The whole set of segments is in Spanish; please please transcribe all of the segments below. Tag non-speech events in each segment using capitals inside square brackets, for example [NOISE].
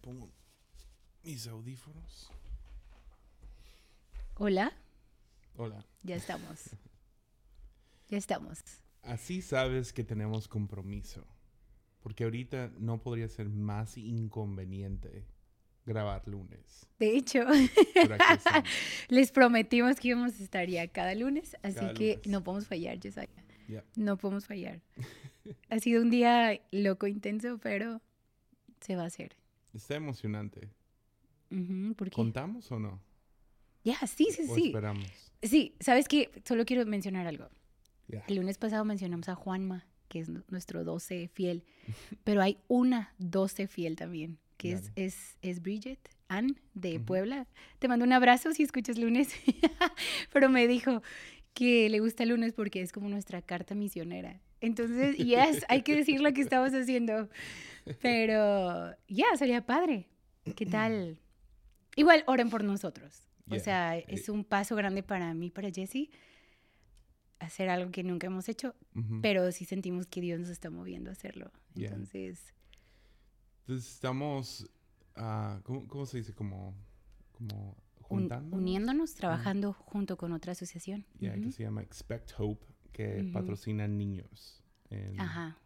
pongo mis audífonos. Hola, Hola. ya estamos. Ya estamos. Así sabes que tenemos compromiso. Porque ahorita no podría ser más inconveniente grabar lunes. De hecho, [LAUGHS] les prometimos que íbamos a estar ya cada lunes, así Cada que lunes. no podemos fallar, Josiah. No podemos fallar. [LAUGHS] ha sido un día loco, intenso, pero se va a hacer. Está emocionante. ¿Por qué? ¿Contamos o no? Ya, sí, sí, ¿O sí. esperamos? Sí, ¿sabes qué? Solo quiero mencionar algo. Ya. El lunes pasado mencionamos a Juanma, que es nu- nuestro 12 fiel, [LAUGHS] pero hay una 12 fiel también, que es, es, es Bridget Ann de Ujú. Puebla. Te mando un abrazo si escuchas lunes, [LAUGHS] pero me dijo que le gusta el lunes porque es como nuestra carta misionera. Entonces, yes, hay que decir lo que estamos haciendo. Pero ya, sería padre. ¿Qué tal? Igual oren por nosotros. O Yeah. sea, es un paso grande para mí, para Jessie, hacer algo que nunca hemos hecho, pero sí sentimos que Dios nos está moviendo a hacerlo. Yeah. Entonces, Entonces estamos, ah, ¿cómo, cómo se dice? Como, como un- juntando. uniéndonos, trabajando junto con otra asociación. Ya, que se llama Expect Hope, que Ujú. patrocina niños. en- Ajá,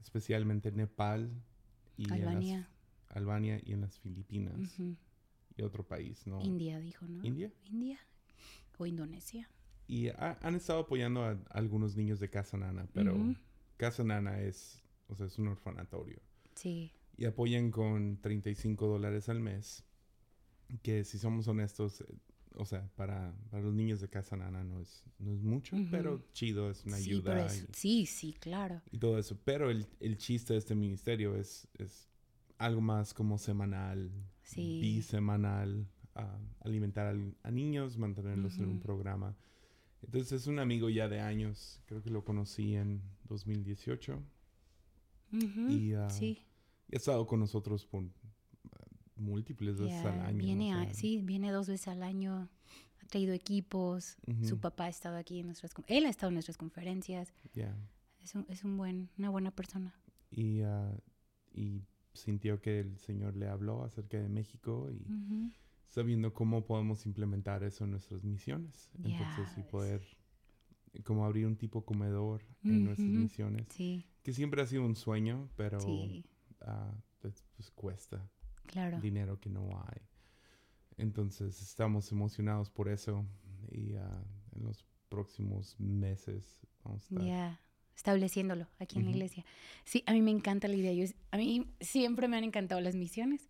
Especialmente en Nepal y en las- Albania, Albania y en las Filipinas. Y otro país, ¿no? India dijo, ¿no? ¿India? India o Indonesia. Y ha- han estado apoyando a, algunos niños de Casa Nana, pero. Casa Nana es, o sea, es un orfanatorio. Sí, Y apoyan con 35 dólares al mes, que si somos honestos, o sea, para, para los niños de Casa Nana no es, no es mucho, pero chido, es una sí, ayuda es- y, sí, sí, claro. y todo eso. Pero el, el chiste de este ministerio es, es algo más como semanal, Sí. bisemanal, ah, alimentar al- a, niños, mantenerlos en un programa. Entonces es un amigo ya de años, creo que lo conocí en 2018 Ujú, y ah, sí, y ha estado con nosotros por múltiples veces ya, al año. Viene o a- sí, viene dos veces al año. Ha traído equipos. Su papá ha estado aquí en nuestras... Él ha estado en nuestras conferencias. Es, un, es un buen, una buena persona. Y, y sintió que el Señor le habló acerca de México y sabiendo cómo podemos implementar eso en nuestras misiones. Entonces, y poder como abrir un tipo comedor en nuestras misiones. Sí, Que siempre ha sido un sueño, pero sí, pues, pues cuesta claro. dinero que no hay. Entonces estamos emocionados por eso y ah, en los próximos meses vamos a estar. Ya, estableciéndolo aquí en la iglesia. Sí, a mí me encanta la idea. Yo, a mí siempre me han encantado las misiones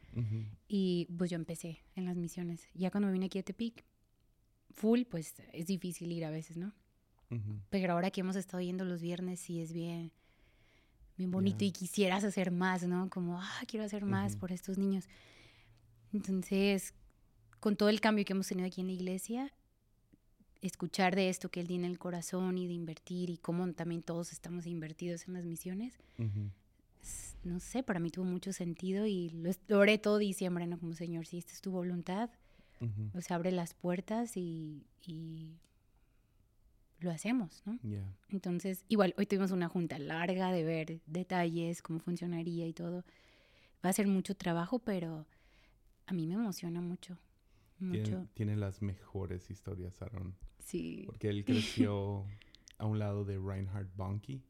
y pues yo empecé en las misiones. Ya cuando me vine aquí a Tepic, full, pues es difícil ir a veces, ¿no? Pero ahora que hemos estado yendo los viernes, sí es bien, bien bonito y quisieras hacer más, ¿no? Como, ah, quiero hacer más Ujú. por estos niños. Entonces, con todo el cambio que hemos tenido aquí en la iglesia, escuchar de esto que él tiene en el corazón y de invertir y cómo también todos estamos invertidos en las misiones, Ujú. s- no sé, para mí tuvo mucho sentido y lo, oré todo diciembre, ¿no? Como, Señor, si esta es tu voluntad, Ujú. o sea, abre las puertas y, y lo hacemos, ¿no? Ya. Entonces, igual, hoy tuvimos una junta larga de ver detalles, cómo funcionaría y todo. Va a ser mucho trabajo, pero a mí me emociona mucho. Tiene, Mucho. tiene las mejores historias, Aaron. Sí. Porque él creció a un lado de Reinhard Bonnke.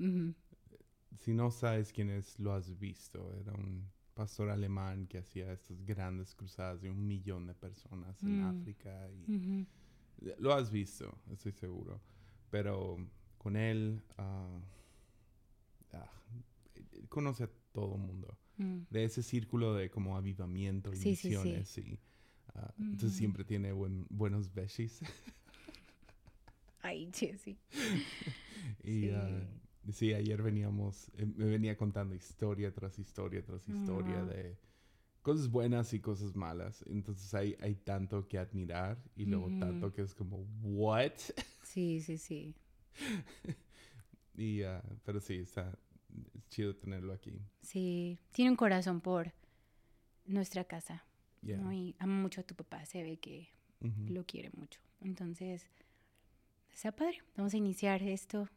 Ujú. Si no sabes quién es, lo has visto. Era un pastor alemán que hacía estas grandes cruzadas de un millón de personas en Mm. África. Y. Lo has visto, estoy seguro. Pero con él, ah, él conoce a todo mundo. Mm. De ese círculo de como avivamiento y Sí, sí, sí. misiones. y, ah, Entonces Ujú. siempre tiene buen- buenos veshis. [LAUGHS] Ay, sí. [LAUGHS] y Sí. ah, sí, ayer veníamos, eh, me venía contando historia tras historia tras historia de cosas buenas y cosas malas. Entonces hay, hay tanto que admirar y luego tanto que es como, ¿what? [LAUGHS] Sí, sí, sí. Y, ah, pero sí, está es chido tenerlo aquí. Sí. Tiene un corazón por nuestra casa. Yeah. ¿no? Y ama mucho a tu papá. Se ve que lo quiere mucho. Entonces, sea padre. Vamos a iniciar esto.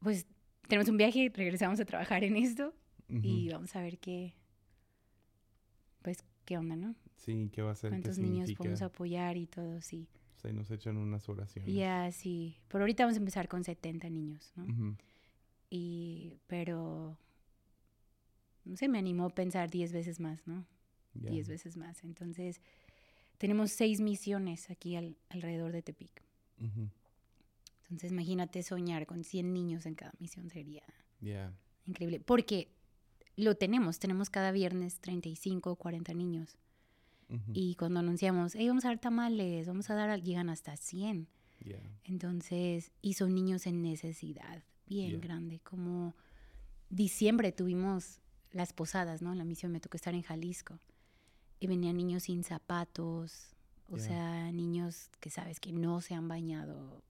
Pues tenemos un viaje, regresamos a trabajar en esto y vamos a ver qué, ¿qué onda, no? Sí, ¿qué va a ser? ¿Qué ¿Cuántos niños podemos apoyar y todo? Sí. O sea, y nos echan unas oraciones. Ya, sí. Por ahorita vamos a empezar con 70 niños, ¿no? Ujú. Y, pero, no sé, me animó a pensar 10 veces más, ¿no? Ya. 10 veces más. Entonces, tenemos seis misiones aquí al- alrededor de Tepic. Ujú. Entonces, imagínate soñar con 100 niños en cada misión, sería Ya. increíble. Porque lo tenemos, tenemos cada viernes 35 o 40 niños. Y cuando anunciamos, hey, vamos a dar tamales, vamos a dar, al-", llegan hasta 100. Ya. Entonces, y son niños en necesidad bien grande. Como diciembre tuvimos las posadas, ¿no? La misión me tocó estar en Jalisco. Y venían niños sin zapatos, o sea, niños que sabes que no se han bañado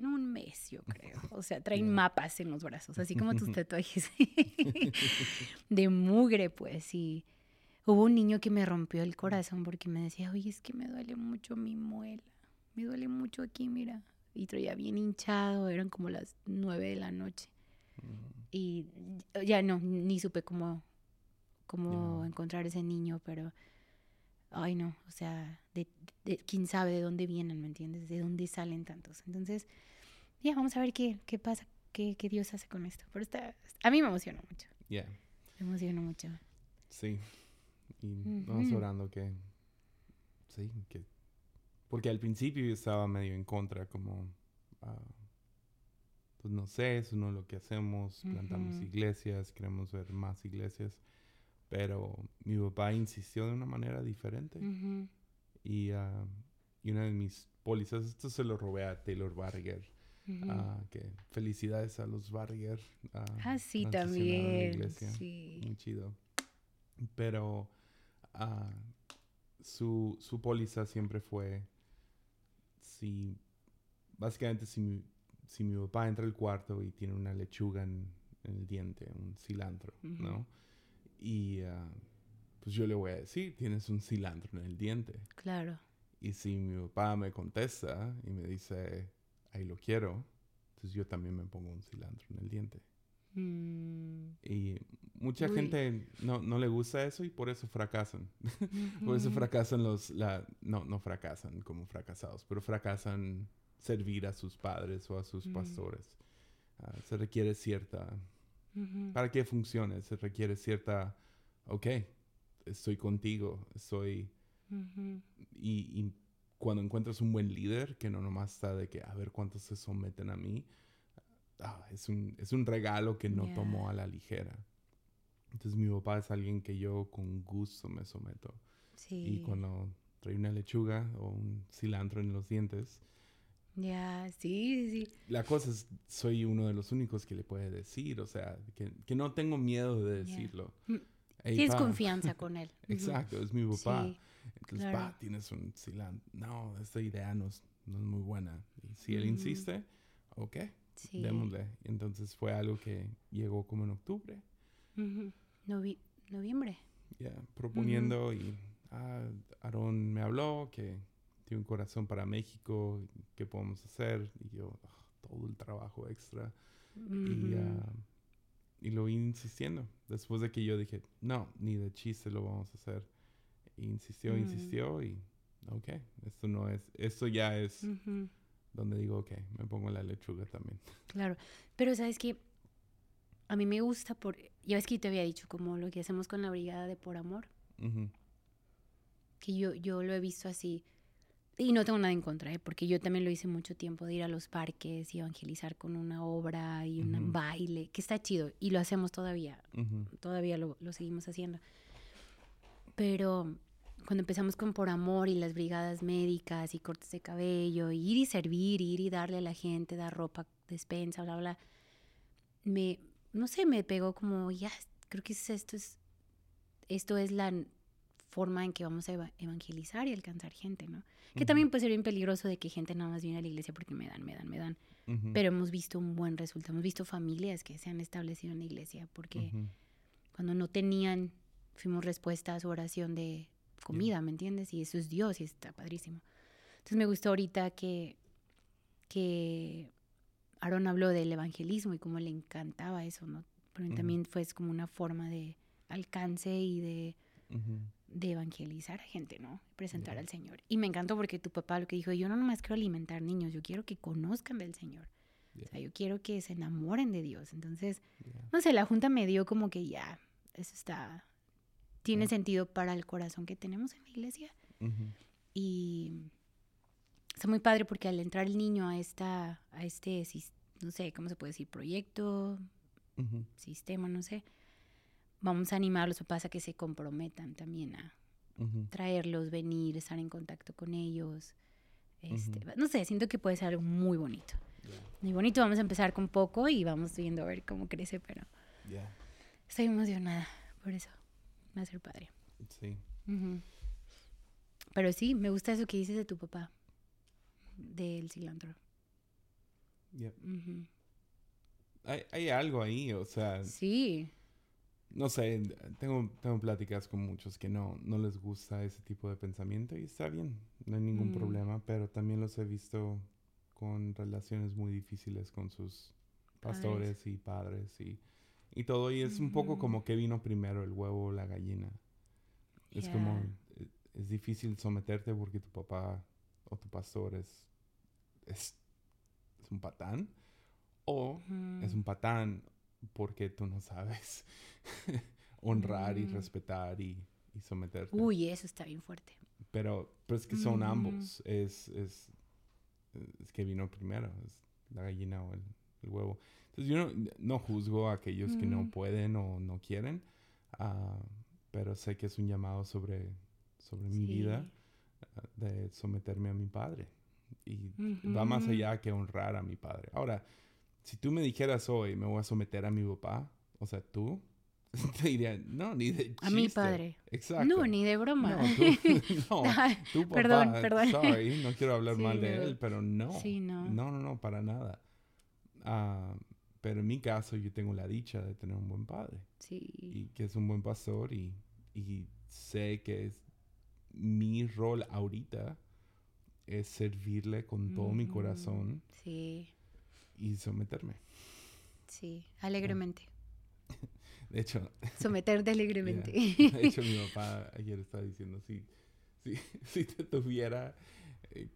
en un mes, yo creo. [LAUGHS] O sea, traen mapas en los brazos, así como tus [LAUGHS] tatuajes [LAUGHS] de mugre, pues. Y hubo un niño que me rompió el corazón porque me decía, oye, es que me duele mucho mi muela. Me duele mucho aquí, mira. Y traía bien hinchado, eran como las nueve de la noche. Mm. Y ya no, ni supe cómo, cómo encontrar ese niño, pero, ay no, o sea, de, de- quién sabe de dónde vienen, ¿me entiendes? De dónde salen tantos. Entonces, ya, vamos a ver qué, qué pasa, qué, qué Dios hace con esto. Pero está, a mí me emociona mucho, Ya. me emociona mucho. Sí. Y vamos orando que. Sí, que. Porque al principio yo estaba medio en contra, como. ah, pues no sé, eso no es lo que hacemos. Plantamos iglesias, queremos ver más iglesias. Pero mi papá insistió de una manera diferente. Y, ah, y una de mis pólizas, esto se lo robé a Taylor Barger. Ah, que felicidades a los Barger. ah, ah, sí, también. Sí. Muy chido. Pero su, su póliza siempre fue si básicamente si mi, si mi papá entra al cuarto y tiene una lechuga en, en el diente, un cilantro. ¿no? Y ah, pues yo le voy a decir, tienes un cilantro en el diente. Claro. Y si mi papá me contesta y me dice, ahí lo quiero, entonces yo también me pongo un cilantro en el diente. Mm. Y mucha Uy. gente no, no le gusta eso y por eso fracasan. [LAUGHS] por eso fracasan los... La, no, no fracasan como fracasados, pero fracasan servir a sus padres o a sus Mm. pastores. Ah, se requiere cierta... Ujú. Para que funcione, se requiere cierta... Ok, estoy contigo. Ujú. Y, y cuando encuentras un buen líder que no nomás está de que a ver cuántos se someten a mí, ah, es, un, es un regalo que no Ya. tomo a la ligera. Entonces mi papá es alguien que yo con gusto me someto. Sí. Y cuando trae una lechuga o un cilantro en los dientes, Ya, sí, sí, sí. la cosa es, soy uno de los únicos que le puede decir, o sea, que, que no tengo miedo de decirlo. Mm, Tienes pa, confianza con él. [LAUGHS] Exacto, es mi papá. Sí, Entonces, claro. pa, tienes un cilantro. No, esta idea no es, no es muy buena. Y si él Ujú. insiste, ok, sí. démosle. Entonces fue algo que llegó como en octubre. Novi- noviembre. ya, proponiendo y ah, Aarón me habló que tiene un corazón para México, ¿qué podemos hacer? Y yo, ah, todo el trabajo extra. Y, Ujú. ah, y lo vi insistiendo. Después de que yo dije, no, ni de chiste lo vamos a hacer. E insistió, Mm. insistió y, ok, esto no es, esto ya es Ujú. donde digo, ok, me pongo la lechuga también. [LAUGHS] Claro. Pero sabes que a mí me gusta por. Ya ves que yo te había dicho, como lo que hacemos con la brigada de Por Amor, que yo, yo lo he visto así. Y no tengo nada en contra, ¿eh? porque yo también lo hice mucho tiempo de ir a los parques y evangelizar con una obra y un Ujú. baile, que está chido. Y lo hacemos todavía. ujú, todavía lo, lo seguimos haciendo. Pero cuando empezamos con Por Amor y las brigadas médicas y cortes de cabello, y ir y servir, ir y darle a la gente, dar ropa, despensa, bla, bla, me, no sé, me pegó como, ya, creo que es- esto es, esto es la forma en que vamos a eva- evangelizar y alcanzar gente, ¿no? Que también puede ser bien peligroso de que gente nada más viene a la iglesia porque me dan, me dan, me dan. Pero hemos visto un buen resultado, hemos visto familias que se han establecido en la iglesia porque cuando no tenían, fuimos respuesta a su oración de comida, ¿me entiendes? Y eso es Dios y está padrísimo. Entonces me gustó ahorita que, que Aaron habló del evangelismo y cómo le encantaba eso, ¿no? Pero también fue como una forma de alcance y de, de evangelizar a gente, ¿no? Presentar al Señor. Y me encantó porque tu papá lo que dijo, yo no nomás quiero alimentar niños, yo quiero que conozcan del Señor. O sea, yo quiero que se enamoren de Dios. Entonces, no sé, la junta me dio como que ya, eso está, tiene sentido para el corazón que tenemos en la iglesia. Y está muy padre porque al entrar el niño a esta, a este, no sé, ¿cómo se puede decir? Proyecto, sistema, no sé. Vamos a animar a los papás a que se comprometan también a traerlos, venir, estar en contacto con ellos. Este, no sé, siento que puede ser algo muy bonito. Muy bonito, vamos a empezar con poco y vamos viendo a ver cómo crece, pero estoy emocionada por eso. Va a ser padre. Sí. Pero sí, me gusta eso que dices de tu papá, del cilantro. hay, hay, algo ahí, o sea. Sí. No sé, tengo, tengo pláticas con muchos que no, no les gusta ese tipo de pensamiento y está bien, no hay ningún mm. problema, pero también los he visto con relaciones muy difíciles con sus pastores y padres y, y todo. Y es un poco como que vino primero el huevo o la gallina. Es como, e, es difícil someterte porque tu papá o tu pastor es, es, un patán. O es un patán porque tú no sabes [LAUGHS] honrar y mm. respetar y, y, someterte. Uy, eso está bien fuerte. Pero, pero es que son ambos. Es, es, es que vino primero, es la gallina o el, huevo. Entonces yo no, juzgo a aquellos que no pueden o no quieren, ah, pero sé que es un llamado sobre, sobre mi vida ah, de someterme a mi padre. Y va más allá que honrar a mi padre. Ahora, si tú me dijeras hoy, me voy a someter a mi papá, o sea, tú, [LAUGHS] te diría, no, ni de chiste. A mi padre. Exacto. No, ni de broma. No, tú, [LAUGHS] no, tu papá, perdón, perdón. Sorry, no quiero hablar mal de él, pero no. Sí, no. No, no, no, para nada. Uh, pero en mi caso, yo tengo la dicha de tener un buen padre. Sí. Y que es un buen pastor y, y sé que es mi rol ahorita es servirle con todo mi corazón. Sí. Y someterme. Sí, alegremente. [LAUGHS] De hecho. [LAUGHS] Someterte [LAUGHS] alegremente. De hecho, mi papá ayer estaba diciendo, si, si, si te tuviera, eh,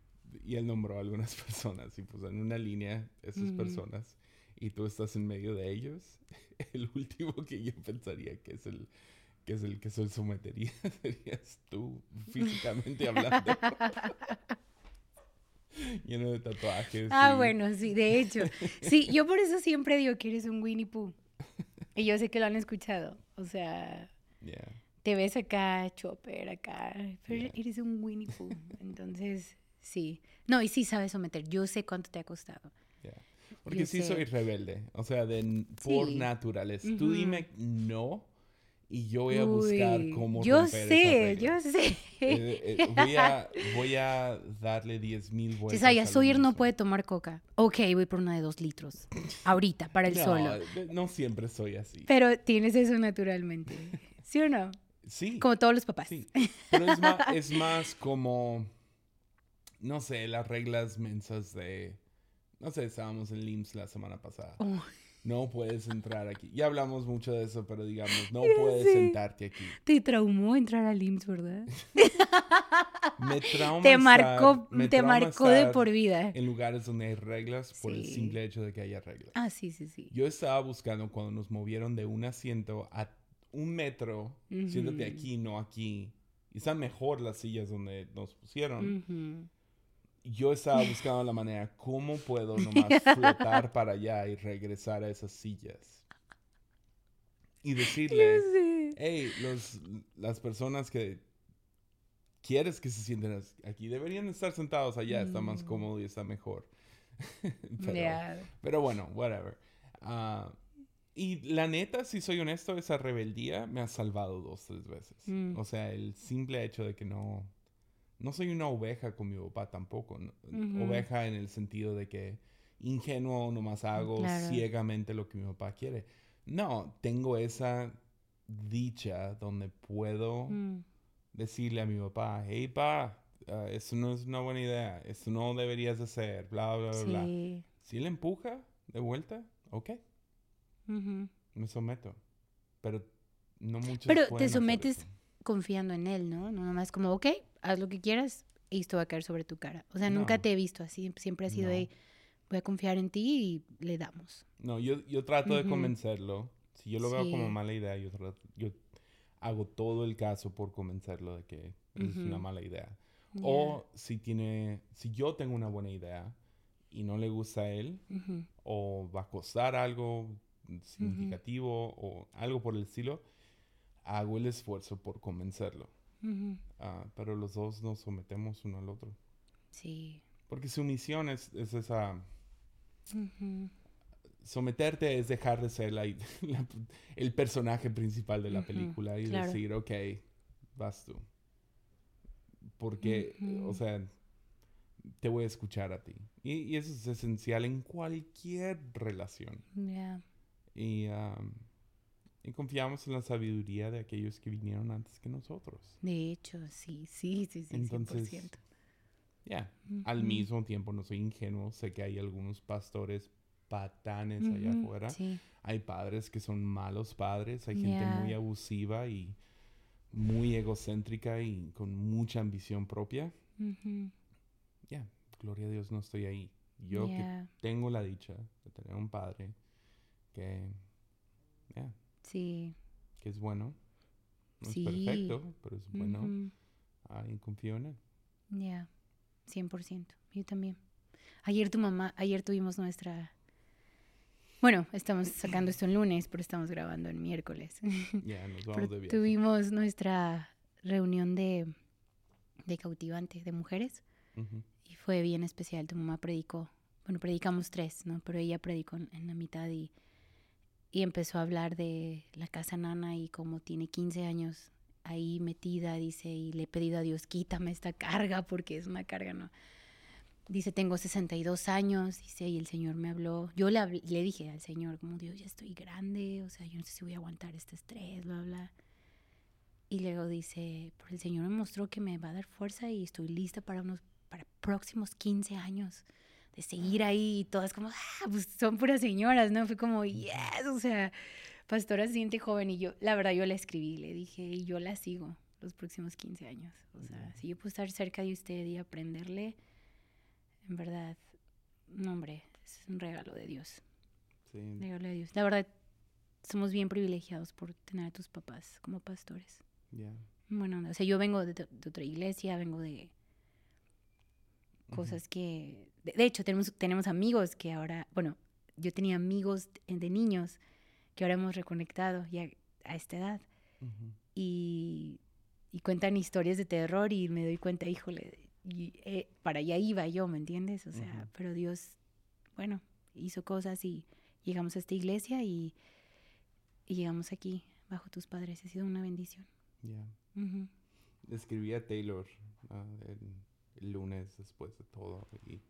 y él nombró a algunas personas, y pues en una línea esas personas, y tú estás en medio de ellos, el último que yo pensaría que es el que es el que se sometería serías tú, físicamente hablando. [LAUGHS] Lleno de tatuajes. Ah, bueno, sí, de hecho. Sí, yo por eso siempre digo que eres un Winnie Pooh. Y yo sé que lo han escuchado. O sea, te ves acá, Chopper, acá. Pero eres un Winnie Pooh. Entonces, sí. No, y sí sabes someter. Yo sé cuánto te ha costado. Porque sí soy rebelde. O sea, de, por naturaleza. Tú dime no y yo voy a buscar cómo yo sé, yo sé. Eh, eh, [LAUGHS] voy, a, voy a darle 10 mil vueltas. César, Sawyer no puede tomar coca. Ok, voy por una de dos litros. Ahorita, para el no, solo. No siempre soy así. Pero tienes eso naturalmente. ¿Sí o no? Sí. Como todos los papás. Sí. Pero es más, [LAUGHS] es más como, no sé, las reglas mensas de... No sé, estábamos en LIMS la semana pasada no puedes entrar aquí. Ya hablamos mucho de eso, pero digamos, no [LAUGHS] puedes sentarte aquí. Te traumó entrar al IMSS, ¿verdad? [LAUGHS] me trauma. Te marcó, te marcó de por vida. En lugares donde hay reglas por el simple hecho de que haya reglas. Ah, sí, sí, sí. Yo estaba buscando cuando nos movieron de un asiento a un metro, siéntate aquí, no aquí. Y están mejor las sillas donde nos pusieron yo estaba buscando la manera, ¿cómo puedo [LAUGHS] nomás flotar para allá y regresar a esas sillas? Y decirle, hey, los, las personas que quieres que se sienten aquí deberían estar sentados allá, está más mm. cómodo y está mejor. [LAUGHS] pero, pero, bueno, whatever. Ah, y la neta, si soy honesto, esa rebeldía me ha salvado dos, tres veces. Mm. O sea, el simple hecho de que no no soy una oveja con mi papá tampoco. Oveja en el sentido de que ingenuo nomás hago ciegamente lo que mi papá quiere. No, tengo esa dicha donde puedo mm. decirle a mi papá, hey pa, ah, eso no es una buena idea, eso no deberías hacer, bla, bla, bla, Si le empuja de vuelta, ok. Me someto. Pero no muchos Pero te sometes confiando en él, ¿no? No nomás como, ok, haz lo que quieras y esto va a caer sobre tu cara. O sea, nunca No. te he visto así, siempre ha sido No. de, voy a confiar en ti y le damos. No, yo, yo trato de Ujú. convencerlo. Si yo lo veo como Sí. mala idea, yo, trato- yo hago todo el caso por convencerlo de que es una mala idea. Ya. O si tiene, si yo tengo una buena idea y no le gusta a él, Ujú. o va a costar algo significativo o algo por el estilo, hago el esfuerzo por convencerlo. Ah, pero los dos nos sometemos uno al otro. Sí. Porque su misión es, es esa... Someterte es dejar de ser la- [LAUGHS] la- el personaje principal de la película y claro. decir, ok, vas tú. Porque, o sea, te voy a escuchar a ti. Y, y eso es esencial en cualquier relación. Ya. Y, am, y confiamos en la sabiduría de aquellos que vinieron antes que nosotros. De hecho, sí, sí, sí, sí, Entonces, 100%. Ya, al mismo tiempo no soy ingenuo, sé que hay algunos pastores patanes allá afuera. Sí. Hay padres que son malos padres, hay gente muy abusiva y muy egocéntrica y con mucha ambición propia. Ya, gloria a Dios no estoy ahí. Yo que tengo la dicha de tener un padre que, ya, Sí. que es bueno. No Sí. es perfecto, pero es bueno. Confío en él. Ya, 100%. Yo también. Ayer tu mamá, ayer tuvimos nuestra... Bueno, estamos sacando esto el lunes, pero estamos grabando el miércoles. [LAUGHS] Ya, nos vamos de viaje. tuvimos nuestra reunión de, de cautivante, de mujeres, y fue bien especial. Tu mamá predicó, bueno, predicamos tres, ¿no? Pero ella predicó en, en la mitad y, y empezó a hablar de la casa nana y cómo tiene 15 años ahí metida, dice, y le he pedido a Dios, quítame esta carga porque es una carga, ¿no? Dice, tengo 62 años, dice, y el Señor me habló. Yo le, le dije al Señor, como Dios, ya estoy grande, o sea, yo no sé si voy a aguantar este estrés, bla, bla. Y luego dice, pero el Señor me mostró que me va a dar fuerza y estoy lista para unos para próximos 15 años de seguir ahí y todas como, ah, pues son puras señoras, ¿no? Fue como, yes, o sea, pastora se siente joven y yo, la verdad, yo la escribí, le dije, y yo la sigo los próximos 15 años. O sea, si yo puedo estar cerca de usted y aprenderle, en verdad, no, hombre, es un regalo de Dios, Sí. regalo de Dios. La verdad, somos bien privilegiados por tener a tus papás como pastores. Ya. Bueno, o sea, yo vengo de, de otra iglesia, vengo de Cosas que... De, de hecho, tenemos, tenemos amigos que ahora, bueno, yo tenía amigos de, de niños que ahora hemos reconectado ya a esta edad Ujú. y, y cuentan historias de terror y me doy cuenta, híjole, y, eh, para allá iba yo, ¿me entiendes? O sea, Ujú. pero Dios, bueno, hizo cosas y llegamos a esta iglesia y, y llegamos aquí bajo tus padres. Ha sido una bendición. Ya. Ujú. Le escribí a Taylor ah, el, lunes después de todo y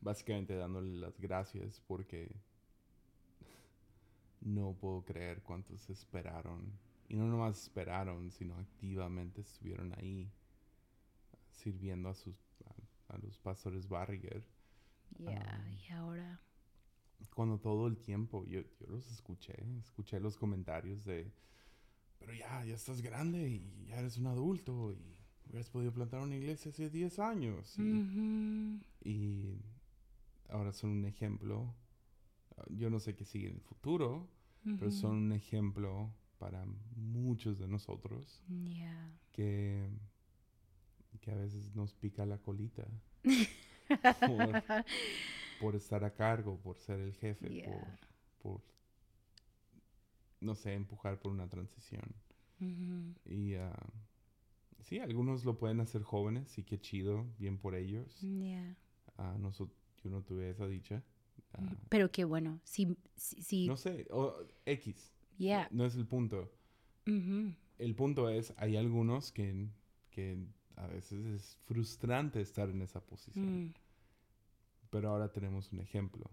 básicamente dándole las gracias porque [LAUGHS] no puedo creer cuántos esperaron. Y no nomás esperaron, sino activamente estuvieron ahí sirviendo a, sus, a, a los pastores Barriger. Ya, Ah. y ahora. Cuando todo el tiempo yo, yo los escuché, escuché los comentarios de, pero ya, ya estás grande y ya eres un adulto y hubieras podido plantar una iglesia hace 10 años. Y, ahora son un ejemplo. Yo no sé qué sigue en el futuro, pero son un ejemplo para muchos de nosotros que, que a veces nos pica la colita [LAUGHS] por estar a cargo, por ser el jefe, Yeah. por, por, no sé, empujar por una transición. Ujú. Y ah, sí, algunos lo pueden hacer jóvenes y qué chido, bien por ellos. Ya. Ah, noso- yo no tuve esa dicha. Ah, Pero qué bueno. Sí, sí, sí. no sé, o X. ya. No es el punto. El punto es, hay algunos que, que a veces es frustrante estar en esa posición. Mm. Pero ahora tenemos un ejemplo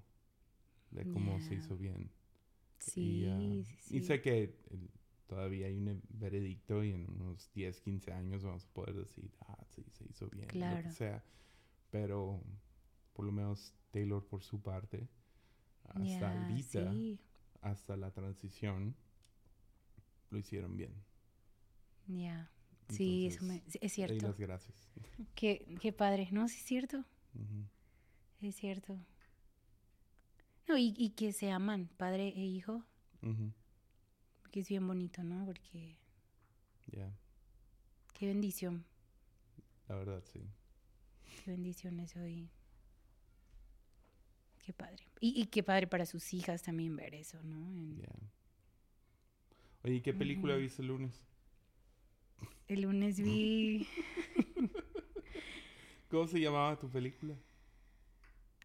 de cómo se hizo bien. Sí, y, ah, sí, y sí. sé que el- todavía hay un veredicto y en unos 10, 15 años vamos a poder decir, ah, sí, se hizo bien, lo Claro. que sea. Pero por lo menos Taylor por su parte, hasta ahorita, sí. hasta la transición, lo hicieron bien. Ya. Sí, eso me, es cierto. las gracias. [LAUGHS] Qué, qué padre, ¿no? Sí, es cierto. Es cierto. No, y, y que se aman, padre e hijo, Ujú. Que es bien bonito, ¿no? Porque Ya, qué bendición, la verdad, sí. qué bendición eso y qué padre. Y, y qué padre para sus hijas también ver eso, ¿no? En- Ya. Oye, ¿y ¿qué película viste el lunes? El lunes vi [LAUGHS] ¿Cómo se llamaba tu película?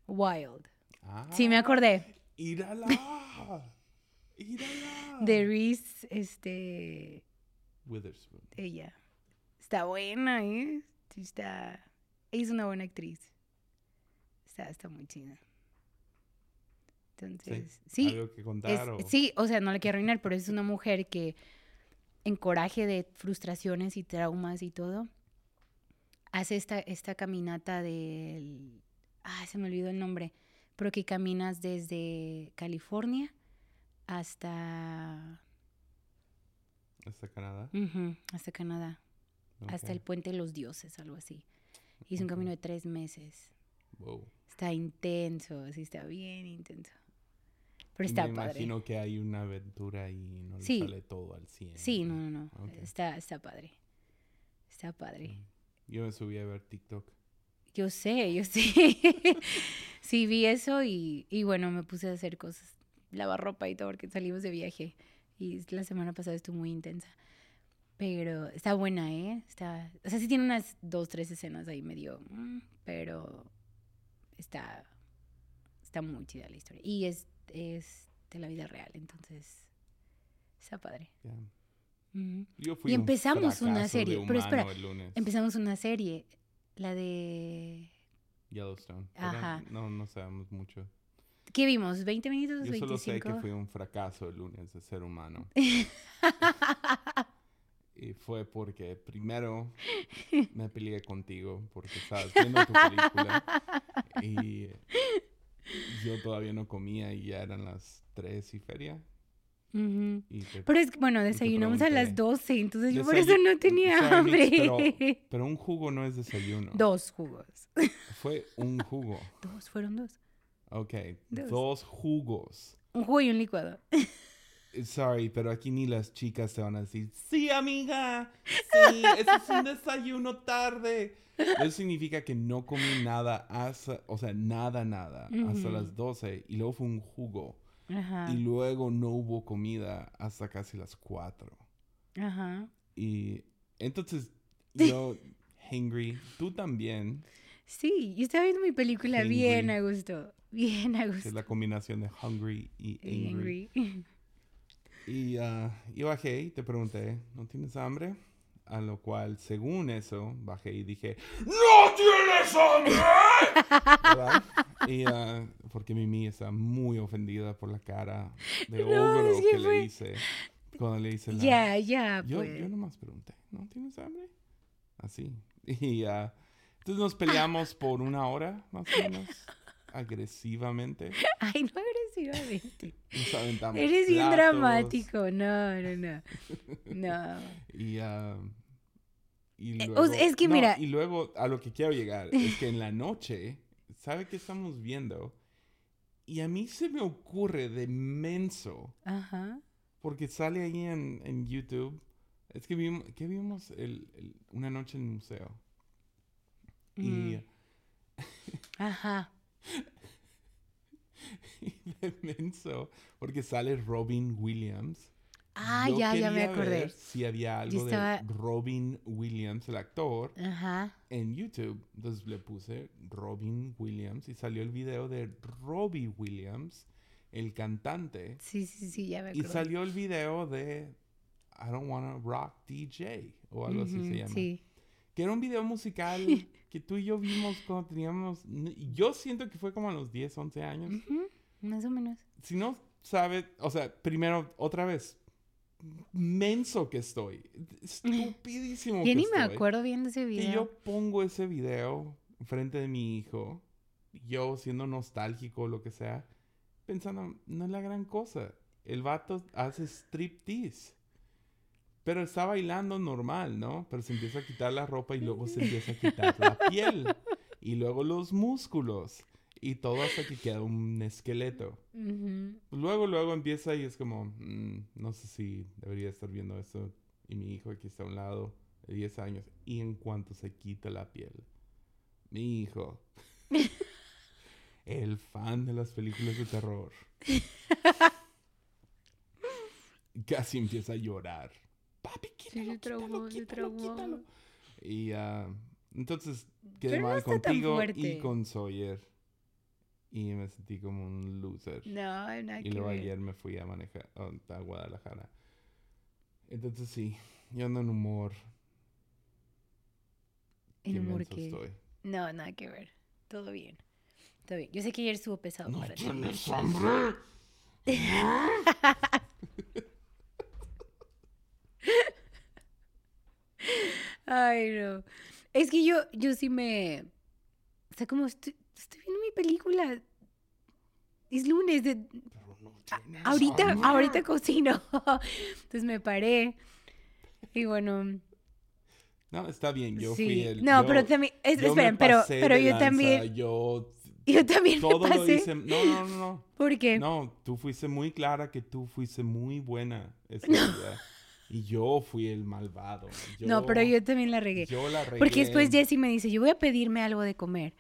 Wild. Ah, Sí, me acordé. ¡Írala! [LAUGHS] ¡Írala! De Reese, este, Witherspoon. ella. Está buena, ¿eh? Sí, está... Ella es una buena actriz. Está, está muy chida. Entonces, sí, ¿Algo que es- contar? o- sí, o sea, no le quiero arruinar, pero es una mujer que en coraje de frustraciones y traumas y todo, hace esta, esta caminata del... Ah, se me olvidó el nombre, pero que caminas desde California hasta... ¿Hasta Canadá? hasta Canadá, hasta el puente de los dioses, algo así. Es un camino de tres meses. Wow. Está intenso, sí, está bien intenso. Pero está Me padre. imagino que hay una aventura y no le Sí. sale todo al 100. Sí, no, no, no. Está, está padre. Está padre. Yo me subí a ver TikTok. Yo sé, yo sé. [LAUGHS] sí, vi eso y, y bueno, me puse a hacer cosas, lavar ropa y todo, porque salimos de viaje. Y la semana pasada estuvo muy intensa. Pero está buena, ¿eh? Está, o sea, sí tiene unas dos, tres escenas ahí medio, mm, pero está, está muy chida la historia. Y es, es de la vida real, entonces está padre. Ujú. Yo fui Y un empezamos una fracaso de serie, pero espera, humano el lunes. Empezamos una serie, la de... Yellowstone. pero Ajá. No, no sabemos mucho. ¿Qué vimos? ¿20 minutos? Yo solo sé 25? que fui un fracaso el lunes de ser humano. [LAUGHS] Y fue porque primero me peleé contigo porque estabas viendo tu película y yo todavía no comía y ya eran las 3 y feria. Ujú. Y te- Pero es que, bueno, desayunamos a las pregunté. 12, entonces yo por eso no tenía hambre. Pero, [LAUGHS] pero un jugo no es desayuno. Dos jugos. Fue un jugo. Dos, fueron dos. Ok, Dos. dos jugos. Un jugo y un licuado. Sorry, pero aquí ni las chicas te van a decir, sí, amiga, [LAUGHS] sí, eso es un desayuno tarde. Eso significa que no comí nada hasta, o sea, nada, nada, hasta las 12 y luego fue un jugo Ajá. y luego no hubo comida hasta casi las 4. Ajá. Y entonces [LAUGHS] yo, hungry, tú también, Sí, yo estaba viendo mi película bien Hangry. a gusto. Bien a que es gusto. la combinación de hungry y angry. angry. Y ah, yo bajé y te pregunté, ¿no tienes hambre? A lo cual, según eso, bajé y dije, ¡No tienes hambre! Y ah, porque Mimi está muy ofendida por la cara de No, ogro es que que fue- le hice cuando le hice la... Ya, ya, yo, pues. yo nomás pregunté, ¿no tienes hambre? Así. [LAUGHS] Y ah, entonces nos peleamos por una hora, más o menos, agresivamente. [LAUGHS] Ay, no agresivamente. Nos aventamos Eres bien dramático. No, no, no. No. [LAUGHS] Y, ah, y Eh, luego, es que no, mira- Y luego a lo que quiero llegar es que en la noche, ¿sabe qué estamos viendo? Y a mí se me ocurre de menso, Ajá. porque sale ahí en, en YouTube. Es que vimos, ¿qué vimos? El, el- una noche en el museo. Y, Mm. [LAUGHS] Ajá. [LAUGHS] y de menso, porque sale Robin Williams. Ah, Yo ya, ya me acordé. ver si había algo estaba- de Robin Williams, el actor, Ajá. en YouTube. Entonces le puse Robin Williams y salió el video de Robbie Williams, el cantante. Sí, sí, sí, ya me Y acuerdo. salió el video de I Don't Wanna Rock DJ o algo así se llama. Sí. Que era un video musical [LAUGHS] que tú y yo vimos cuando teníamos... Yo siento que fue como a los 10, 11 años. Más o menos. Si no sabes, o sea, primero, otra vez, menso que estoy. Estupidísimo Ya que ni me acuerdo viendo ese Que video. yo pongo ese video frente de mi hijo, yo siendo nostálgico o lo que sea, pensando, no es la gran cosa. El vato hace striptease. Pero está bailando normal, ¿no? Pero se empieza a quitar la ropa y luego se empieza a quitar la piel. Y luego los músculos. Y todo hasta que queda un esqueleto. Ujú. Luego, luego empieza y es como, mm, no sé si debería estar viendo esto. Y mi hijo aquí está a un lado, de 10 años. Y en cuanto se quita la piel, mi hijo, [LAUGHS] el fan de las películas de terror, [LAUGHS] casi empieza a llorar. Papi, quítalo, se traumó, quítalo, se quítalo, traumó. quítalo". Y ah, entonces quedé Pero no mal tan contigo y con Sawyer. Y me sentí como un loser. No, nada Y que luego ayer me fui a manejar oh, a Guadalajara. Entonces sí, yo ando en humor. ¿En humor qué? estoy. No, nada que ver. Todo bien. Todo bien. Yo sé que ayer estuvo pesado ¿No para ti. tienes [LAUGHS] hambre? [LAUGHS] Ay, no. Es que yo, yo sí me... O sea, como estoy, estoy viendo mi película. Es lunes. de- Pero no tienes ahorita, hambre. ahorita cocino. [LAUGHS] Entonces me paré. Y bueno, No, está bien, yo sí. fui el... no, yo- pero también... es- esperen, pero, pero yo lanza, también... Yo [LAUGHS] Yo también todo me lo hice... No, no, no, no. Porque... No, tú fuiste muy clara que tú fuiste muy buena ese día. [LAUGHS] Y yo fui el malvado. no, pero yo también la regué. Yo la regué. Porque después Jesse me dice, yo voy a pedirme algo de comer.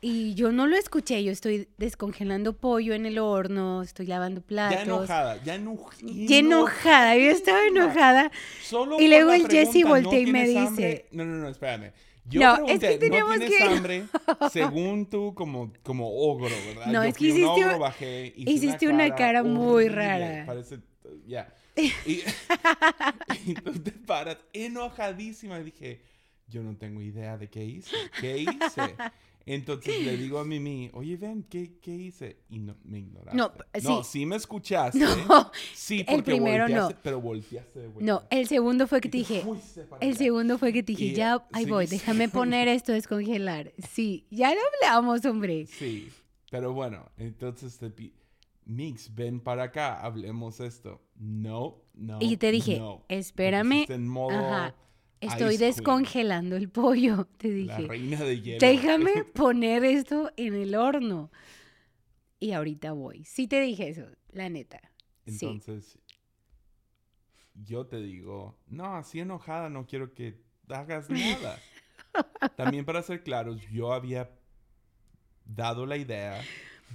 Y yo no lo escuché, yo estoy descongelando pollo en el horno, estoy lavando platos. Ya enojada, ya eno- Ya enojada, yo estaba enojada. Solo Y luego el Jesse voltea y me dice- hambre? No, no, no, espérame. Yo No, es pregunté, que teníamos ¿no tienes que- hambre? [LAUGHS] Según tú, como, como ogro, ¿verdad? No, Yo es que fui un hiciste ogro, bajé, hice hiciste una cara muy horrible, rara. Parece, ya. Y, y [LAUGHS] [LAUGHS] tú te paras enojadísima. Y dije, yo no tengo idea de qué hice. ¿Qué hice? Entonces le digo a Mimi, oye, ven, ¿qué, qué hice? Y no, me ignoraste. No, No, sí. me escuchaste. No, Sí, el porque primero no. pero volteaste de vuelta. no, el segundo fue que te dije, el allá. segundo fue que te dije, Y, ya, ahí sí, voy, sí. déjame poner esto a descongelar. Sí, ya lo hablamos, hombre. Sí, pero bueno, entonces te Mix, ven para acá, hablemos esto. No, no. Y te dije, no. Espérame, pusiste en modo ajá, estoy descongelando el pollo, [LAUGHS] te La dije. reina de hielo. Déjame [LAUGHS] poner esto en el horno. Y ahorita voy. Sí te dije eso, la neta. Sí. Entonces, yo te digo, no, así enojada no quiero que hagas nada. [LAUGHS] También para ser claros, yo había dado la idea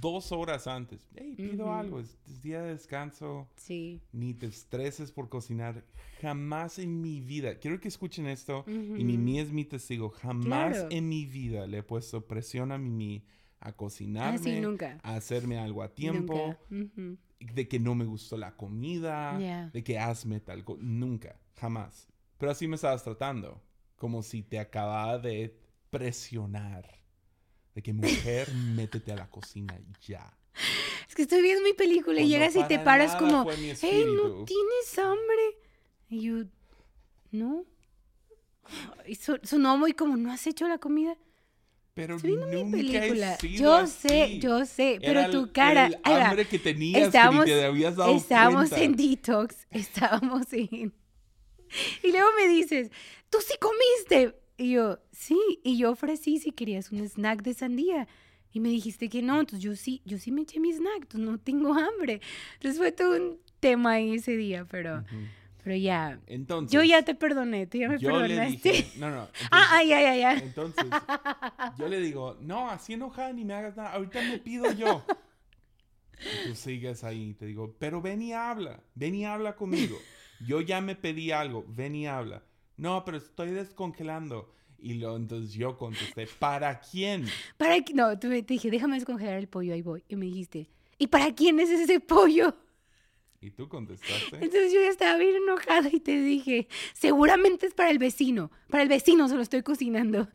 dos horas antes. Hey, pido algo, es, es día de descanso. Sí. ni te estreses por cocinar. Jamás en mi vida, quiero que escuchen esto, y. Mimi es mi testigo, jamás Claro. en mi vida le he puesto presión a Mimi a Ah, cocinarme, sí, nunca. a hacerme algo a tiempo, de que no me gustó la comida, de que hazme tal cosa. Nunca, jamás. Pero así me estabas tratando, como si te acababa de presionar. De que mujer, métete a la cocina ya. Es que estoy viendo mi película y llegas y te para paras como, hey, ¿no espíritu". tienes hambre? Y yo, no. Y so- sonó muy como, ¿no has hecho la comida? Pero Estoy viendo mi he película. sido Yo sé, yo sé, pero Era tu cara, El hambre que tenías Estábamos- que te habías dado Estábamos cuenta. en detox, [LAUGHS] estábamos en... Y luego me dices, tú sí comiste. Y yo, sí, y yo ofrecí si querías un snack de sandía. Y me dijiste que no, entonces yo sí, yo sí me eché mi snack, entonces no tengo [LAUGHS] hambre. Entonces fue todo un tema ahí ese día, pero, Ujú. pero ya. Entonces, Yo ya te perdoné, tú ya me yo le perdonaste. dije, [LAUGHS] no, no. Entonces, ah, ah, ya, ya, ya. entonces, yo le digo, no, así enojada ni me hagas nada, ahorita me pido yo. Y tú sigues ahí y te digo, pero ven y habla, ven y habla conmigo. Yo ya me pedí algo, ven y habla. No, pero estoy descongelando. Y lo, entonces yo contesté, ¿para quién? ¿Para? No, tú me- te dije, déjame descongelar el pollo, ahí voy. Y me dijiste, ¿y para quién es ese pollo? Y tú contestaste. Entonces yo ya estaba bien enojada y te dije, seguramente es para el vecino. Para el vecino se lo estoy cocinando.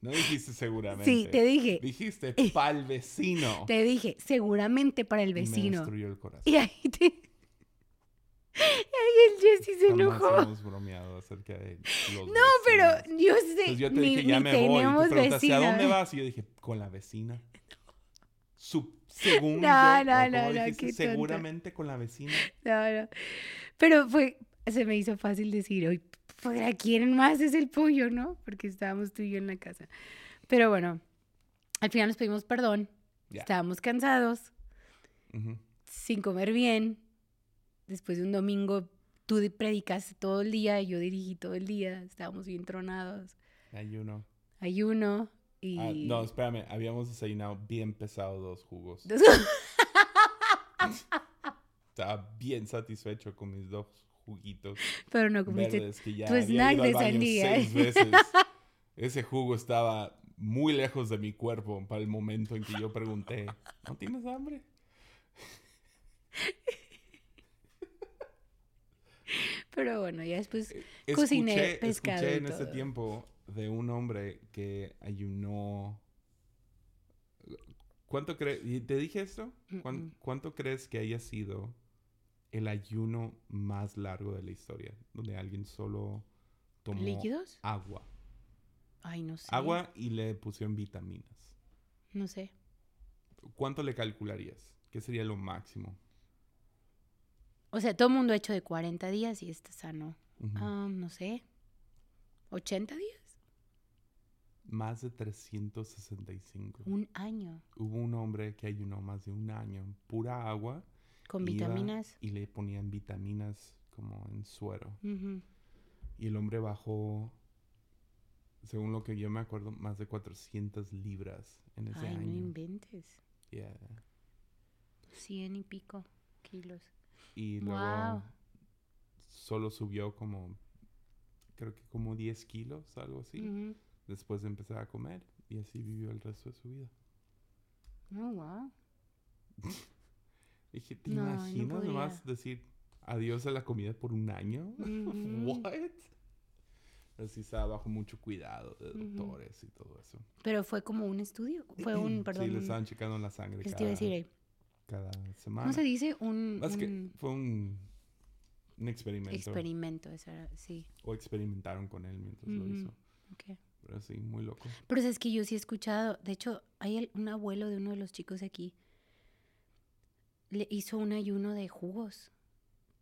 No dijiste seguramente. Sí, te dije, Dijiste pa'l vecino. te dije, seguramente para el Y me vecino. destruyó el corazón. Y ahí te... Y ahí el Jesse se Jamás enojó. hemos bromeado acerca de los No, pero yo sé, Entonces yo te ni, dije, ya ni me voy. Y tú tenemos preguntaste, ¿a dónde vas? Y yo dije, con la vecina. Su, según No, yo, no, ¿o no, cómo no, dijiste? qué tonta. Seguramente con la vecina. No, no. Pero fue, se me hizo fácil decir, hoy, ¿para quién más es el pollo, no? Porque estábamos tú y yo en la casa. Pero bueno, al final nos pedimos perdón. Ya. Estábamos cansados, Ujú. sin comer bien. Después de un domingo, tú di- predicaste todo el día, y yo dirigí todo el día. Estábamos bien tronados. Ayuno. Ayuno y... Ah, no, espérame. Habíamos desayunado bien pesado dos jugos. [LAUGHS] Estaba bien satisfecho con mis dos juguitos Pero no comiste verdes que ya tu snack de sandía. seis [LAUGHS] veces. Ese jugo estaba muy lejos de mi cuerpo para el momento en que yo pregunté, ¿no tienes hambre? Pero bueno, ya después Escuché- Cociné pescado Escuché en ese todo. tiempo de un hombre que ayunó. ¿Cuánto crees? ¿Te dije esto? ¿Cuán- Mm-mm. ¿Cuánto crees que haya sido el ayuno más largo de la historia? Donde alguien solo tomó líquidos. agua. Ay, no sé. Agua y le pusieron vitaminas. No sé. ¿Cuánto le calcularías? ¿Qué sería lo máximo? O sea, todo el mundo ha hecho de 40 días y está sano. Ah, no sé. ¿80 días? Más de 365. Un año. Hubo un hombre que ayunó más de un año en pura agua Con vitaminas. y le ponían vitaminas como en suero. Y el hombre bajó, según lo que yo me acuerdo, más de 400 libras en ese Ay, no año. inventes. Yeah. 100 y pico kilos. Y luego Wow. solo subió como, creo que como 10 kilos, algo así, después de empezar a comer. Y así vivió el resto de su vida. Oh, wow. [LAUGHS] Dije, ¿te No, no imaginas podría. nomás decir adiós a la comida por un año? [LAUGHS] Ujú. ¿What? Pero sí estaba bajo mucho cuidado de doctores y todo eso. Pero fue como un estudio. Fue un, perdón. [CLEARS THROAT] sí, le estaban checando la sangre cada, iba a decir, eh, cada semana. ¿Cómo se dice? Un, que un fue un, un experimento. experimento. Eso era, sí. o experimentaron con él mientras lo hizo. ok. Pero sí, muy loco. Pero es que yo sí he escuchado, de hecho, hay el- un abuelo de uno de los chicos aquí, le hizo un ayuno de jugos,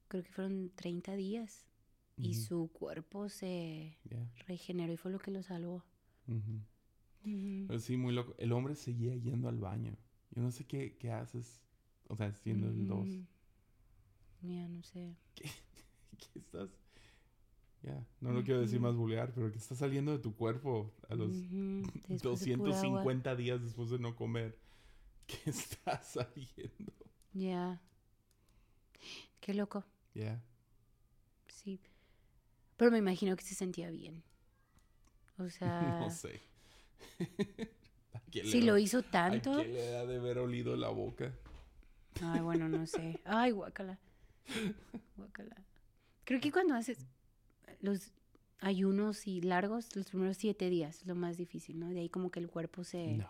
creo que fueron 30 días, y su cuerpo se yeah, regeneró y fue lo que lo salvó. Pero sí, muy loco. El hombre seguía yendo al baño. Yo no sé qué, qué haces. O sea, siendo el 2. Ujú. Ya, no sé. [LAUGHS] ¿Qué estás? Ya, no lo quiero decir más vulgar, pero que está saliendo de tu cuerpo a los [LAUGHS] de pura agua. 250 días después de no comer. [LAUGHS] ¿Qué está saliendo? Ya. Qué loco, Ya. sí. Pero me imagino que se sentía bien. O sea, no sé. ¿A si lo hizo ¿A tanto. quién le da de haber olido la boca? Ay, bueno, no sé. Ay, guácala. Guácala. Creo que cuando haces los ayunos y largos, los primeros siete días es lo más difícil, ¿no? De ahí como que el cuerpo se... No,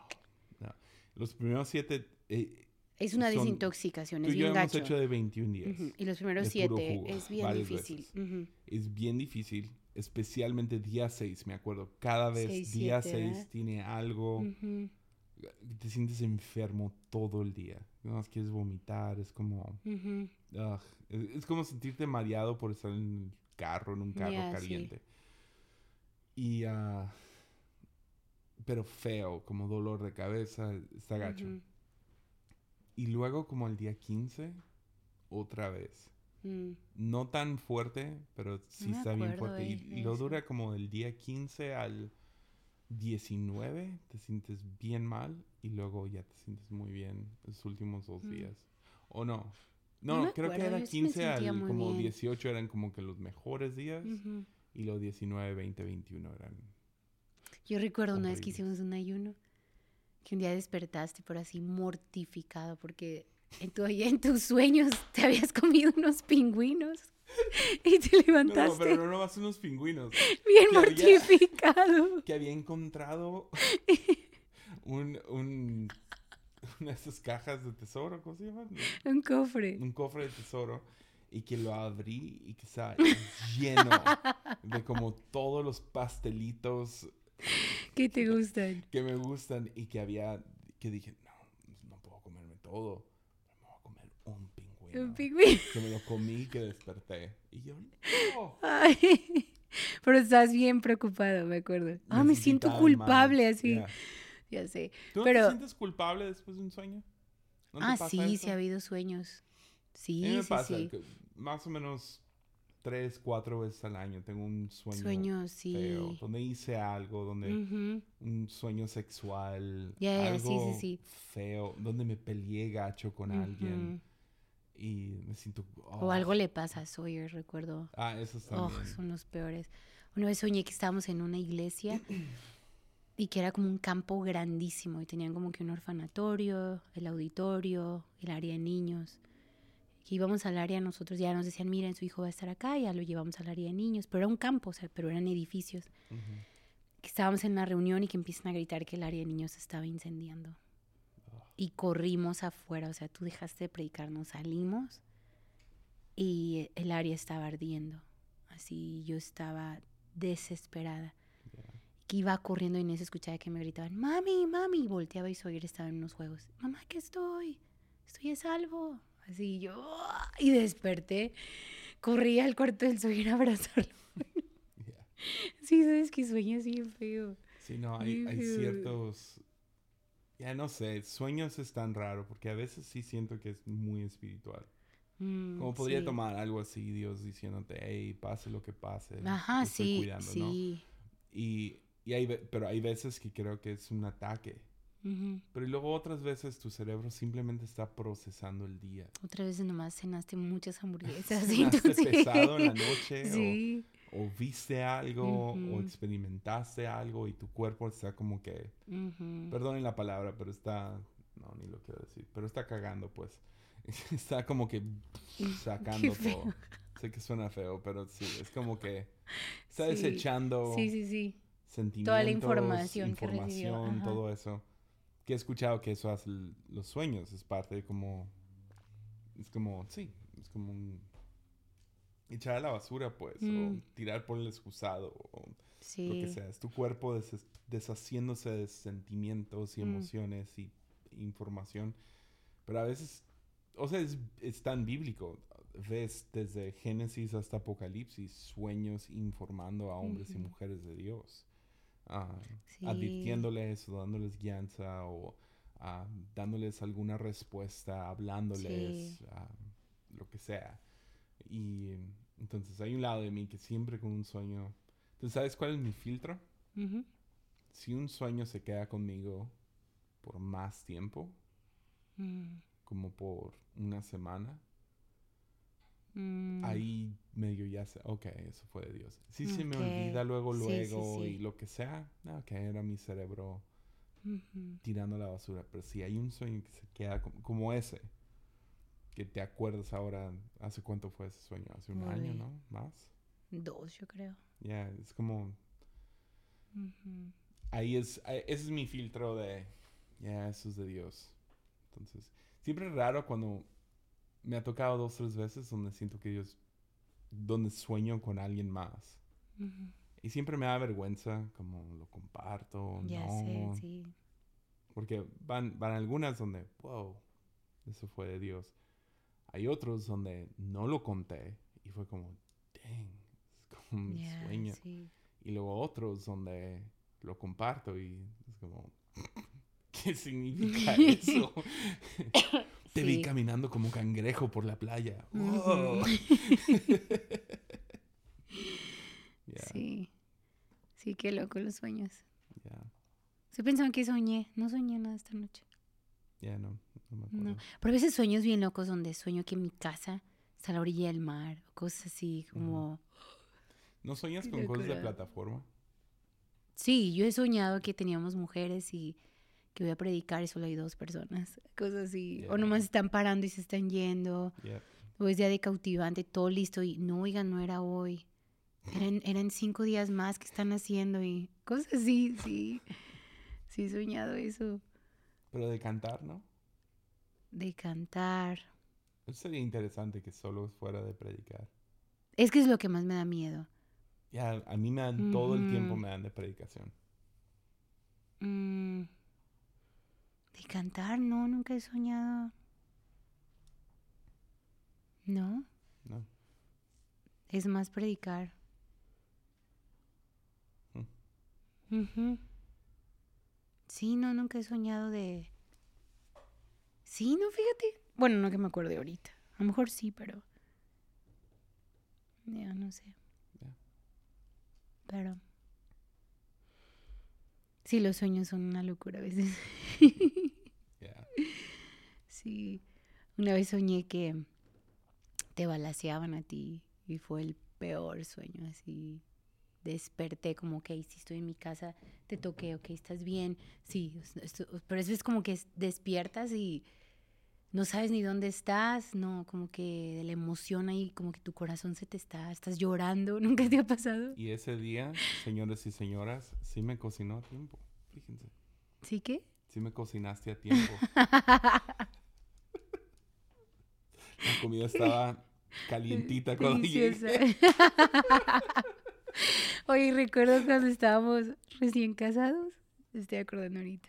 no. Los primeros siete... eh, Es una son- desintoxicación, tú es y yo bien hemos gacho. hecho de 21 días. Ujú, Y los primeros siete jugo, es bien difícil. veces. Ujú. Es bien difícil, especialmente día 6, me acuerdo. Cada vez Seis, día siete, 6 ¿verdad? tiene algo... Ujú, Te sientes enfermo todo el día. No más quieres vomitar, es como... ugh, es, es como sentirte mareado por estar en el carro, en un carro sí. caliente. Y... ah, pero feo, como dolor de cabeza, está gacho. Y luego como el día 15, otra vez. Mm. No tan fuerte, pero sí está bien fuerte. Y, de lo dura como del día 15 al 19, te sientes bien mal y luego ya te sientes muy bien los últimos dos Mm. días. ¿O no? No creo que era yo sí me 15 al como bien. 18 eran como que los mejores días y los 19, 20, 21 eran... Yo recuerdo una vez que hicimos un ayuno, que un día despertaste por así mortificado porque en, tu, [LAUGHS] en tus sueños te habías comido unos pingüinos [LAUGHS] y te No, no, levantaste pero no nomás unos pingüinos. [LAUGHS] bien que había- mortificado. [LAUGHS] que había encontrado un, un, una de esas cajas de tesoro, ¿cómo se llaman? Un cofre. Un cofre de tesoro y que lo abrí y que estaba lleno de como todos los pastelitos ¿Qué te gustan? que me gustan y que había, que dije, no, no puedo comerme todo, me voy a comer un pingüino. Que me lo comí y que desperté. Y yo, no. Ay, [LAUGHS] pero estás bien preocupado, me acuerdo. Ah, me siento culpable, mal. así. Yeah. Ya sé. ¿Tú no te sientes culpable después de un sueño? ¿No te ah, sí, eso? sí ha habido sueños. Sí, A mí me sí, pasa sí. que más o menos tres, cuatro veces al año tengo un sueño Sueños, sí. feo, donde hice algo, donde un sueño sexual, Ya, ya, sí, sí, algo sí. feo, donde me peleé gacho con alguien Ujú. Y me siento... O oh. algo le pasa a Sawyer, recuerdo. Ah, esos Oh, también. son los peores. Una vez soñé que estábamos en una iglesia [CLEARS THROAT] y que era como un campo grandísimo y tenían como que un orfanatorio, el auditorio, el área de niños. Que íbamos al área nosotros, ya nos decían, miren, su hijo va a estar acá, ya lo llevamos al área de niños, pero era un campo, o sea, pero eran edificios. Ujú. Que estábamos en una reunión y que empiezan a gritar que el área de niños se estaba incendiando. Y corrimos afuera, o sea, tú dejaste de predicar, nos salimos y el área estaba ardiendo. Así yo estaba desesperada. Ya. Que iba corriendo y en eso escuchaba que me gritaban, mami, mami. Y volteaba y Sawyer estaba en unos juegos. Mamá, que estoy? Estoy a salvo. Así yo, y desperté. Corrí al cuarto del Sawyer a abrazarlo. [LAUGHS] Ya. Sí, sabes que sueño así bien feo. Sí, no, hay, hay ciertos... Ya no sé, sueños es tan raro porque a veces sí siento que es muy espiritual. Mm, Como podría sí. tomar algo así, Dios diciéndote, hey, pase lo que pase. Ajá, estoy sí, cuidando", ¿no? Y, y hay, pero hay veces que creo que es un ataque. Pero y luego otras veces tu cerebro simplemente está procesando el día. Otra vez nomás cenaste muchas [LAUGHS] hamburguesas. Cenaste entonces- pesado en la noche [LAUGHS] Sí. o, viste algo o experimentaste algo y tu cuerpo está como que, Ujú. perdonen la palabra, pero está, no, ni lo quiero decir, pero está cagando pues. [LAUGHS] Está como que sacando [LAUGHS] todo. Sé que suena feo, pero sí, es como que está Sí. desechando Sí, sí, sí. sentimientos, información que recibió, información, ajá. todo eso. Que he escuchado que eso hace los sueños, es parte de como, es como, sí, es como un, echar a la basura, pues, o Mm. tirar por el excusado, o Sí. lo que sea. Es tu cuerpo des- deshaciéndose de sentimientos y Mm. emociones y información. Pero a veces, o sea, es, es tan bíblico. Ves desde Génesis hasta Apocalipsis sueños informando a hombres y Ujú. mujeres de Dios. Ah, Sí. advirtiéndoles o dándoles guianza o ah, dándoles alguna respuesta, hablándoles, Sí. ah, lo que sea. Y entonces hay un lado de mí que siempre con un sueño... ¿Tú sabes cuál es mi filtro? Si un sueño se queda conmigo por más tiempo, Mm. como por una semana, Mm. ahí medio ya sé, ok, eso fue de Dios. Si se me olvida luego, sí, luego sí. y lo que sea, ah, ok, era mi cerebro Ujú. tirando a la basura. Pero si hay un sueño que se queda como, como ese, que te acuerdas ahora, ¿hace cuánto fue ese sueño? ¿Hace un año, Uy. no? ¿Más? Dos, yo creo. Ya, es como, Ujú. ahí es, ahí- ese es mi filtro de, ya, eso es de Dios. Entonces, siempre es raro cuando me ha tocado dos, tres veces donde siento que Dios, donde sueño con alguien más. Ujú. Y siempre me da vergüenza, como lo comparto, Ya no. sé, sí. Porque van, van algunas donde, wow, eso fue de Dios. Hay otros donde no lo conté y fue como, dang, es como un Ya, sueño. sí. Y luego otros donde lo comparto y es como, [LAUGHS] ¿qué significa [LAUGHS] eso? [LAUGHS] Te vi Sí. caminando como cangrejo por la playa. Wow. Ya, Sí. Sí, qué loco los sueños. ya, Estoy pensando que soñé. No soñé nada esta noche. ya no, no me acuerdo. No. Pero a veces sueños bien locos donde sueño que mi casa está a la orilla del mar. O cosas así como... ¿No sueñas con cosas de plataforma? Sí, yo he soñado que teníamos mujeres y que voy a predicar y solo hay dos personas. Cosas así. O Ya. nomás están parando y se están yendo. Ya. O es día de cautivante, todo listo y no, oigan, no era hoy. Eran, eran cinco días más que están haciendo y cosas así, sí. Sí, he soñado eso. Pero de cantar, ¿no? De cantar. Eso sería interesante que solo fuera de predicar. Es que es lo que más me da miedo. Ya, a mí me dan todo el tiempo me dan de predicación. Mm, de cantar, no, nunca he soñado. ¿No? ¿no? es más predicar. Mm. Sí, no, nunca he soñado de... Sí, no, fíjate. Bueno, no que me acuerde ahorita. A lo mejor sí, pero... Ya, no sé. Pero... Sí, los sueños son una locura a veces. Yeah. [LAUGHS] Sí. Una vez soñé que te balaceaban a ti y fue el peor sueño, así. Desperté como, ok, si estoy en mi casa, te toqué, ok, estás bien. Sí, es- pero es veces como que es- despiertas y no sabes ni dónde estás, no, como que de la emoción ahí, como que tu corazón se te está, estás llorando, [LAUGHS] nunca te ha pasado. Y ese día, señores y señoras, sí me cocinó a tiempo. Fíjense. ¿Sí que? Sí me cocinaste a tiempo. [LAUGHS] La comida estaba calientita cuando llegué. [LAUGHS] Oye, recuerdo cuando estábamos recién casados, estoy acordando ahorita.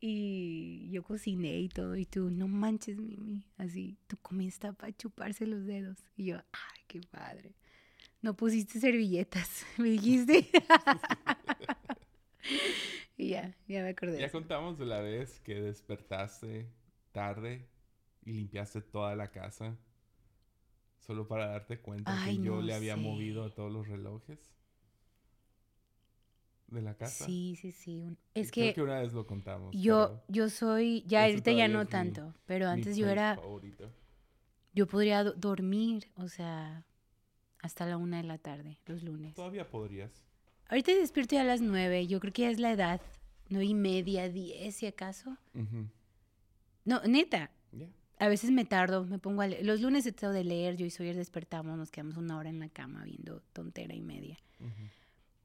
Y yo cociné y todo, y tú, no manches, Mimi, así, tu comida está para chuparse los dedos. Y yo, ay, qué padre. No pusiste servilletas, [LAUGHS] me dijiste. [LAUGHS] y ya, ya me acordé. Ya contamos de la vez que despertaste tarde y limpiaste toda la casa solo para darte cuenta Ay, que yo no le había sé. movido a todos los relojes de la casa. Sí, sí, sí. Es Creo que, que una vez lo contamos. yo, yo soy, ya ahorita ya no mi- tanto, pero antes yo era... favorito. Yo podría do- dormir, o sea, hasta la una de la tarde, los lunes. Todavía podrías. Ahorita despierto ya a las nueve, yo creo que ya es la edad, nueve y media, diez, si acaso. No, neta, Ya. a veces me tardo, me pongo a leer. Los lunes he tratado de leer, yo y Sawyer despertamos, nos quedamos una hora en la cama viendo tontera y media.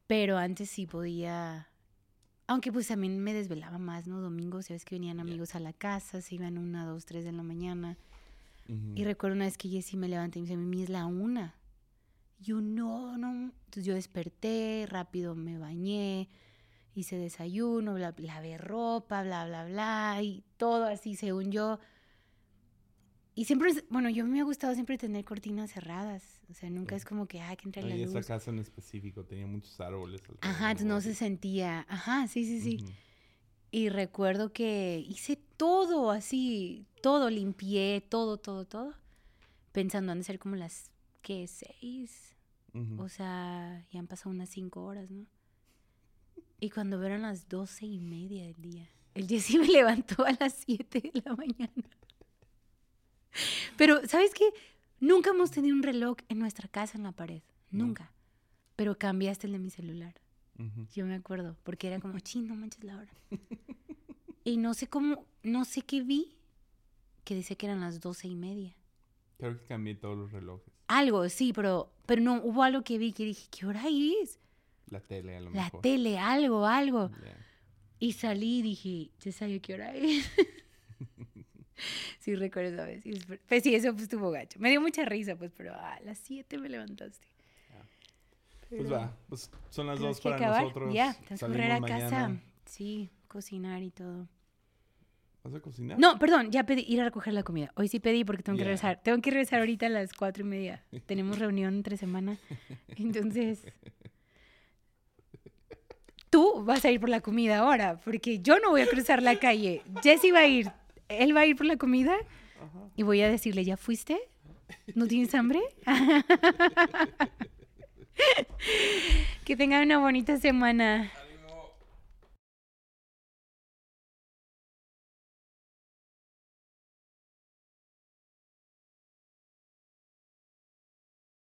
Pero antes sí podía, aunque pues también me desvelaba más, ¿no? Domingos, sabes que venían amigos a la casa, se iban una, dos, tres de la mañana. Y recuerdo una vez que Jessie me levanté y me dice, Mimi, es la una. Yo, no, no. Entonces yo desperté, rápido me bañé, hice desayuno, bla, lavé ropa, bla, bla, bla, y todo así, según yo. Y siempre, es- bueno, yo me ha gustado siempre tener cortinas cerradas. O sea, nunca Sí. es como que, ah, que entre No, la y esa luz. casa en específico tenía muchos árboles. Ajá, entonces no se sentía. Ajá, sí, sí, sí. Ujú. Y recuerdo que hice todo así, todo, limpié, todo, todo, todo. Pensando han de ser como las, ¿qué? Seis. O sea, ya han pasado unas cinco horas, ¿no? Y cuando vieron las doce y media del día, el Jesse [LAUGHS] me levantó a las siete de la mañana. [LAUGHS] Pero, ¿sabes qué? Nunca hemos tenido un reloj en nuestra casa en la pared. No. Nunca. Pero cambiaste el de mi celular. Yo me acuerdo, porque era como, ching, no manches la hora. y no sé cómo, no sé qué vi, que dice que eran las doce y media. Creo que cambié todos los relojes. Algo, sí, pero, pero no, hubo algo que vi que dije, ¿qué hora es? La tele a lo La mejor. tele, algo, algo. Y salí y dije, ya sabía qué hora es. [LAUGHS] sí, recuerdo esa vez. Pues sí, eso pues, estuvo gacho. Me dio mucha risa, pues, pero a las siete me levantaste. Pues Pero va, pues son las tenemos dos que para acabar. nosotros. Ya, que correr a Salimos casa. mañana. Sí, cocinar y todo. ¿Vas a cocinar? No, perdón, ya pedí ir a recoger la comida. Hoy sí pedí porque tengo que regresar. Tengo que regresar ahorita a las cuatro y media. [LAUGHS] Tenemos reunión entre semana. Entonces, tú vas a ir por la comida ahora, porque yo no voy a cruzar la calle. Jesse va a ir. Él va a ir por la comida Ajá. y voy a decirle, ¿ya fuiste? ¿No tienes [LAUGHS] hambre? [LAUGHS] que tengan una bonita semana.